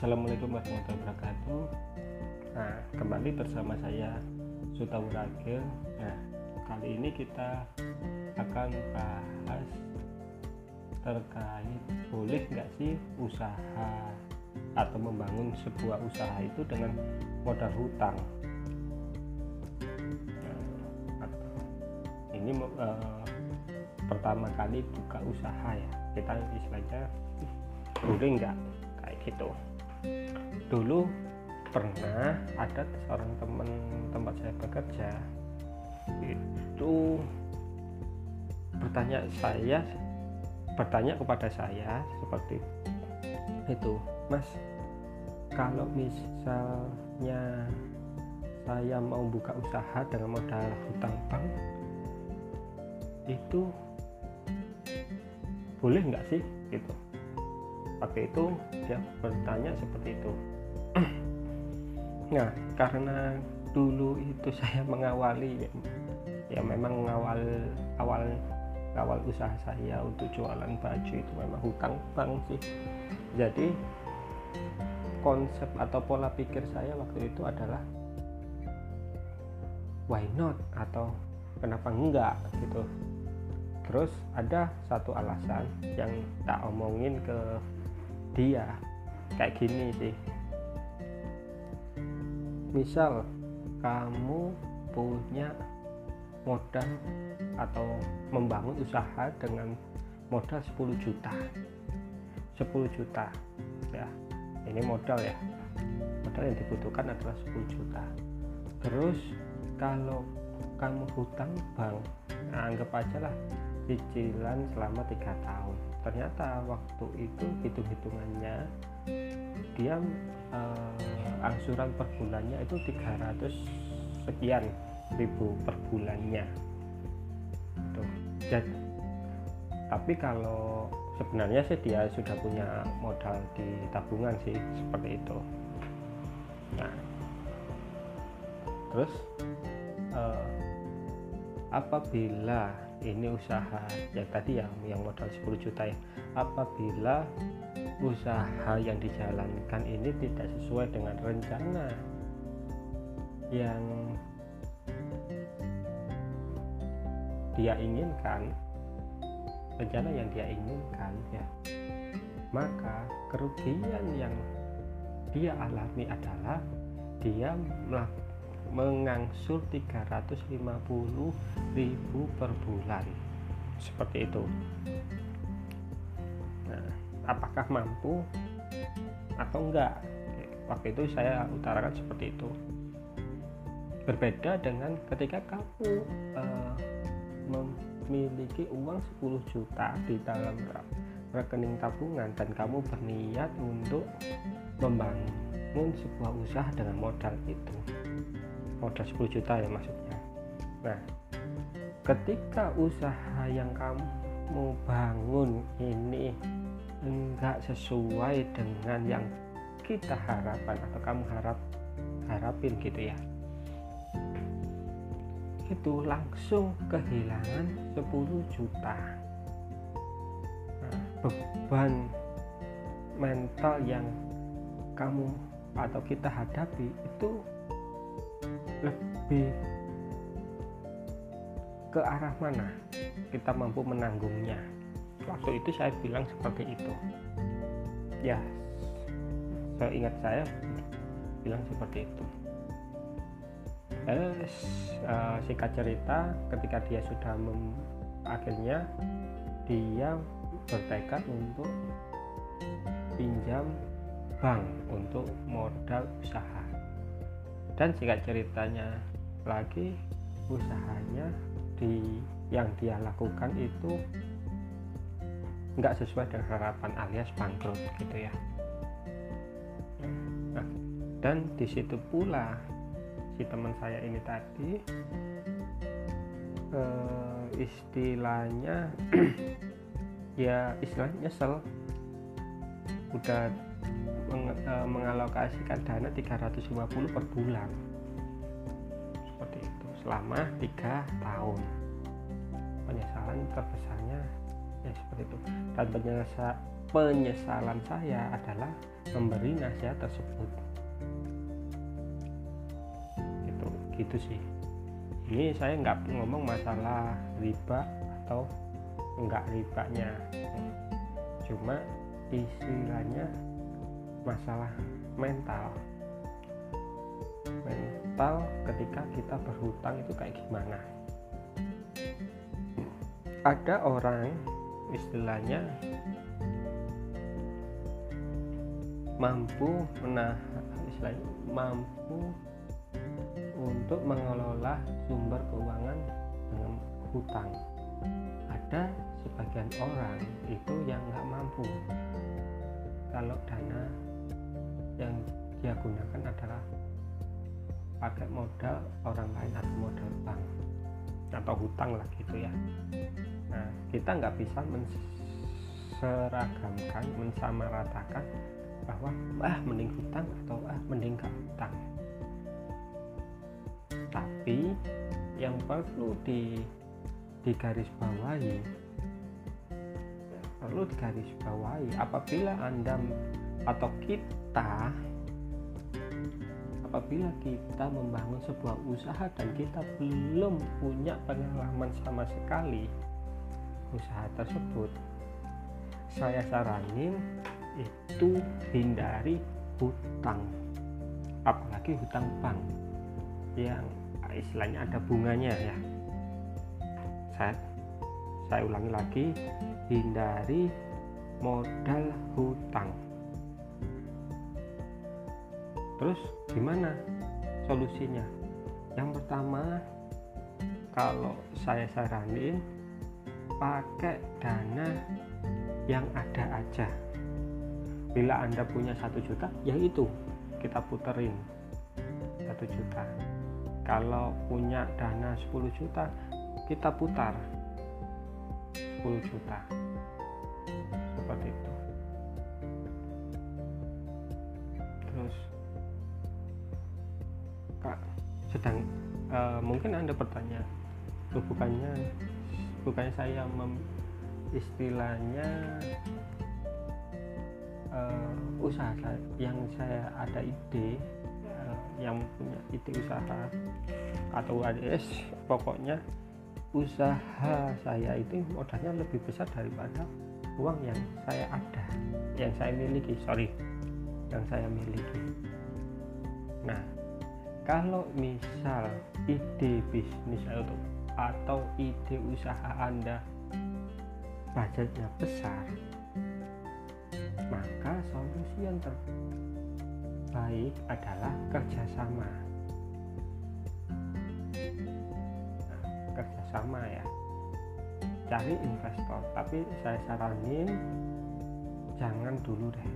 Assalamualaikum warahmatullahi wabarakatuh. Nah, kembali bersama saya Suta Wuragil. Nah, kali ini kita akan bahas terkait boleh nggak sih usaha atau membangun sebuah usaha itu dengan modal hutang. Nah, ini uh, pertama kali buka usaha ya kita istilahnya boleh nggak kayak gitu dulu pernah ada seorang teman tempat saya bekerja. Itu bertanya saya bertanya kepada saya seperti itu mas kalau misalnya saya mau buka usaha dengan modal hutang bank itu boleh nggak sih? Gitu waktu itu dia bertanya seperti itu. Nah karena dulu itu saya mengawali ya, memang awal awal awal usaha saya untuk jualan baju itu memang hutang bank sih. Jadi konsep atau pola pikir saya waktu itu adalah why not? Atau kenapa enggak gitu terus ada satu alasan yang tak omongin ke dia. Kayak gini sih. Misal kamu punya modal atau membangun usaha dengan modal 10 juta. 10 juta ya. Ini modal ya. Modal yang dibutuhkan adalah 10 juta. Terus kalau kamu hutang bank nah anggap aja lah cicilan selama tiga tahun. Ternyata waktu itu hitung-hitungannya dia uh, angsuran per bulannya itu 300 sekian ribu per bulannya. Tuh. Jadi tapi kalau sebenarnya sih dia sudah punya modal di tabungan sih seperti itu. Nah terus uh, apabila ini usaha yang tadi yang yang modal 10 juta ya apabila usaha yang dijalankan ini tidak sesuai dengan rencana yang dia inginkan rencana yang dia inginkan ya maka kerugian yang dia alami adalah dia melakukan mengangsur 350.000 per bulan. Seperti itu. Nah apakah mampu atau enggak? Waktu itu saya utarakan seperti itu. Berbeda dengan ketika kamu uh, memiliki uang 10 juta di dalam rekening tabungan dan kamu berniat untuk membangun sebuah usaha dengan modal itu modal 10 juta ya maksudnya. Nah ketika usaha yang kamu bangun ini enggak sesuai dengan yang kita harapkan atau kamu harap harapin gitu ya. Itu langsung kehilangan 10 juta. Nah, beban mental yang kamu atau kita hadapi itu lebih ke arah mana kita mampu menanggungnya? Waktu itu saya bilang seperti itu. Ya saya ingat saya bilang seperti itu. Eh, uh, singkat cerita ketika dia sudah mem, akhirnya dia bertekad untuk pinjam bank untuk modal usaha dan singkat ceritanya lagi usahanya di yang dia lakukan itu nggak sesuai dengan harapan alias bangkrut gitu ya. Nah, dan di situ pula si teman saya ini tadi uh, istilahnya ya istilahnya nyesel. Udah meng, e, mengalokasikan dana 350 per bulan. Seperti itu. Selama tiga tahun. Penyesalan terbesarnya ya seperti itu. Dan penyesal, penyesalan saya adalah memberi nasihat tersebut. Gitu gitu sih. Ini saya nggak ngomong masalah riba atau enggak ribanya. Cuma istilahnya masalah mental. Mental ketika kita berhutang itu kayak gimana? Ada orang istilahnya mampu menahan istilahnya mampu untuk mengelola sumber keuangan dengan hutang. Ada sebagian orang itu yang nggak mampu. Kalau dana yang dia gunakan adalah pakai modal orang lain atau modal bank atau hutang lah gitu ya. Nah kita nggak bisa menseragamkan mensamaratakan bahwa ah mending hutang atau ah mending gak hutang. Tapi yang perlu di digarisbawahi perlu digarisbawahi apabila anda atau kita apabila kita membangun sebuah usaha dan kita belum punya pengalaman sama sekali usaha tersebut saya saranin itu hindari hutang apalagi hutang bank yang istilahnya ada bunganya ya. Saya saya ulangi lagi hindari modal hutang terus gimana solusinya? Yang pertama kalau saya saranin pakai dana yang ada aja. Bila anda punya satu juta ya itu kita puterin satu juta. Kalau punya dana 10 juta kita putar 10 juta. Seperti itu sedang uh, mungkin anda bertanya tuh bukannya bukannya saya mem, istilahnya uh, usaha yang saya ada ide yang punya ide usaha atau ADS pokoknya usaha saya itu modalnya lebih besar daripada uang yang saya ada yang saya miliki sorry yang saya miliki. Nah kalau misal ide bisnis atau atau ide usaha anda budgetnya besar maka solusi yang ter baik adalah kerjasama. Nah, kerjasama ya. Cari investor tapi saya saranin jangan dulu deh.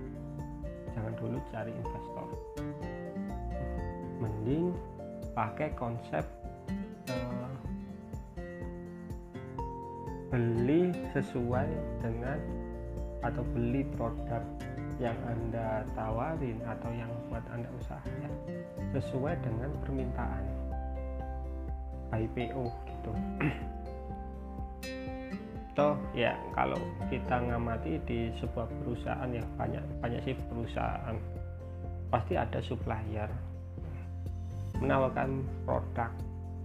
Jangan dulu cari investor mending pakai konsep uh, beli sesuai dengan atau beli produk yang anda tawarin atau yang buat anda usaha ya, sesuai dengan permintaan by PO gitu. Toh ya kalau kita ngamati di sebuah perusahaan yang banyak banyak sih perusahaan pasti ada supplier menawarkan produk.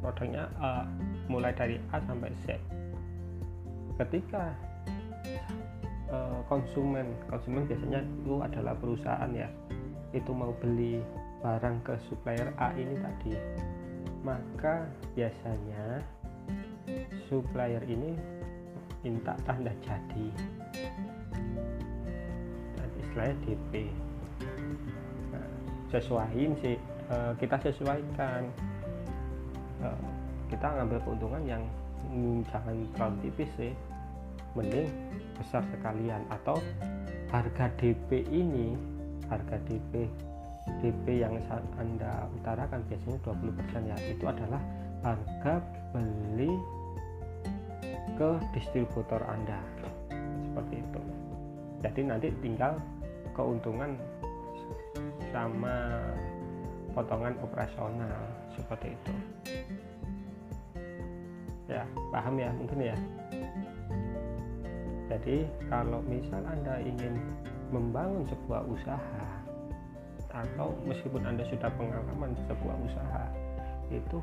Produknya uh, mulai dari A sampai Z. Ketika Eh, konsumen konsumen biasanya itu adalah perusahaan ya. Itu mau beli barang ke supplier A ini tadi. Maka biasanya supplier ini minta tanda jadi. Dan istilahnya DP nah, sesuaiin sih uh, kita sesuaikan. Uh, kita ngambil keuntungan yang jangan terlalu tipis sih. Mending besar sekalian. Atau harga DP ini harga DP DP yang Anda utarakan biasanya 20% ya. Itu adalah harga beli ke distributor Anda. Seperti itu. Jadi nanti tinggal keuntungan sama potongan operasional seperti itu. Ya paham ya mungkin ya. Jadi kalau misal anda ingin membangun sebuah usaha atau meskipun anda sudah pengalaman sebuah usaha itu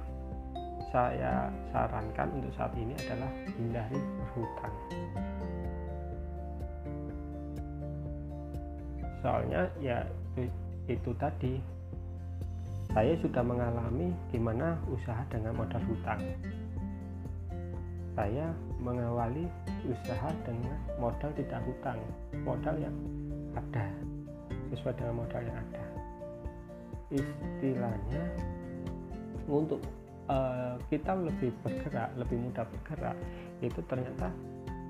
saya sarankan untuk saat ini adalah hindari berhutang soalnya ya itu, itu tadi saya sudah mengalami gimana usaha dengan modal hutang. Saya mengawali usaha dengan modal tidak hutang modal yang ada sesuai dengan modal yang ada. Istilahnya untuk uh, kita lebih bergerak lebih mudah bergerak itu ternyata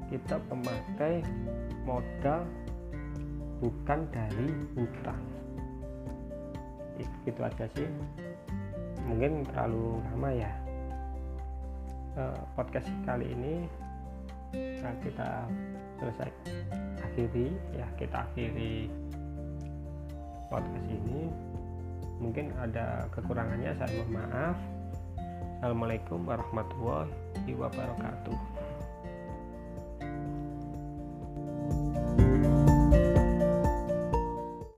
kita memakai modal bukan dari hutang itu aja sih. Mungkin terlalu lama ya uh, podcast kali ini. Nah kita selesai akhiri ya kita akhiri podcast ini. Mungkin ada kekurangannya saya mohon maaf. Assalamualaikum warahmatullahi wabarakatuh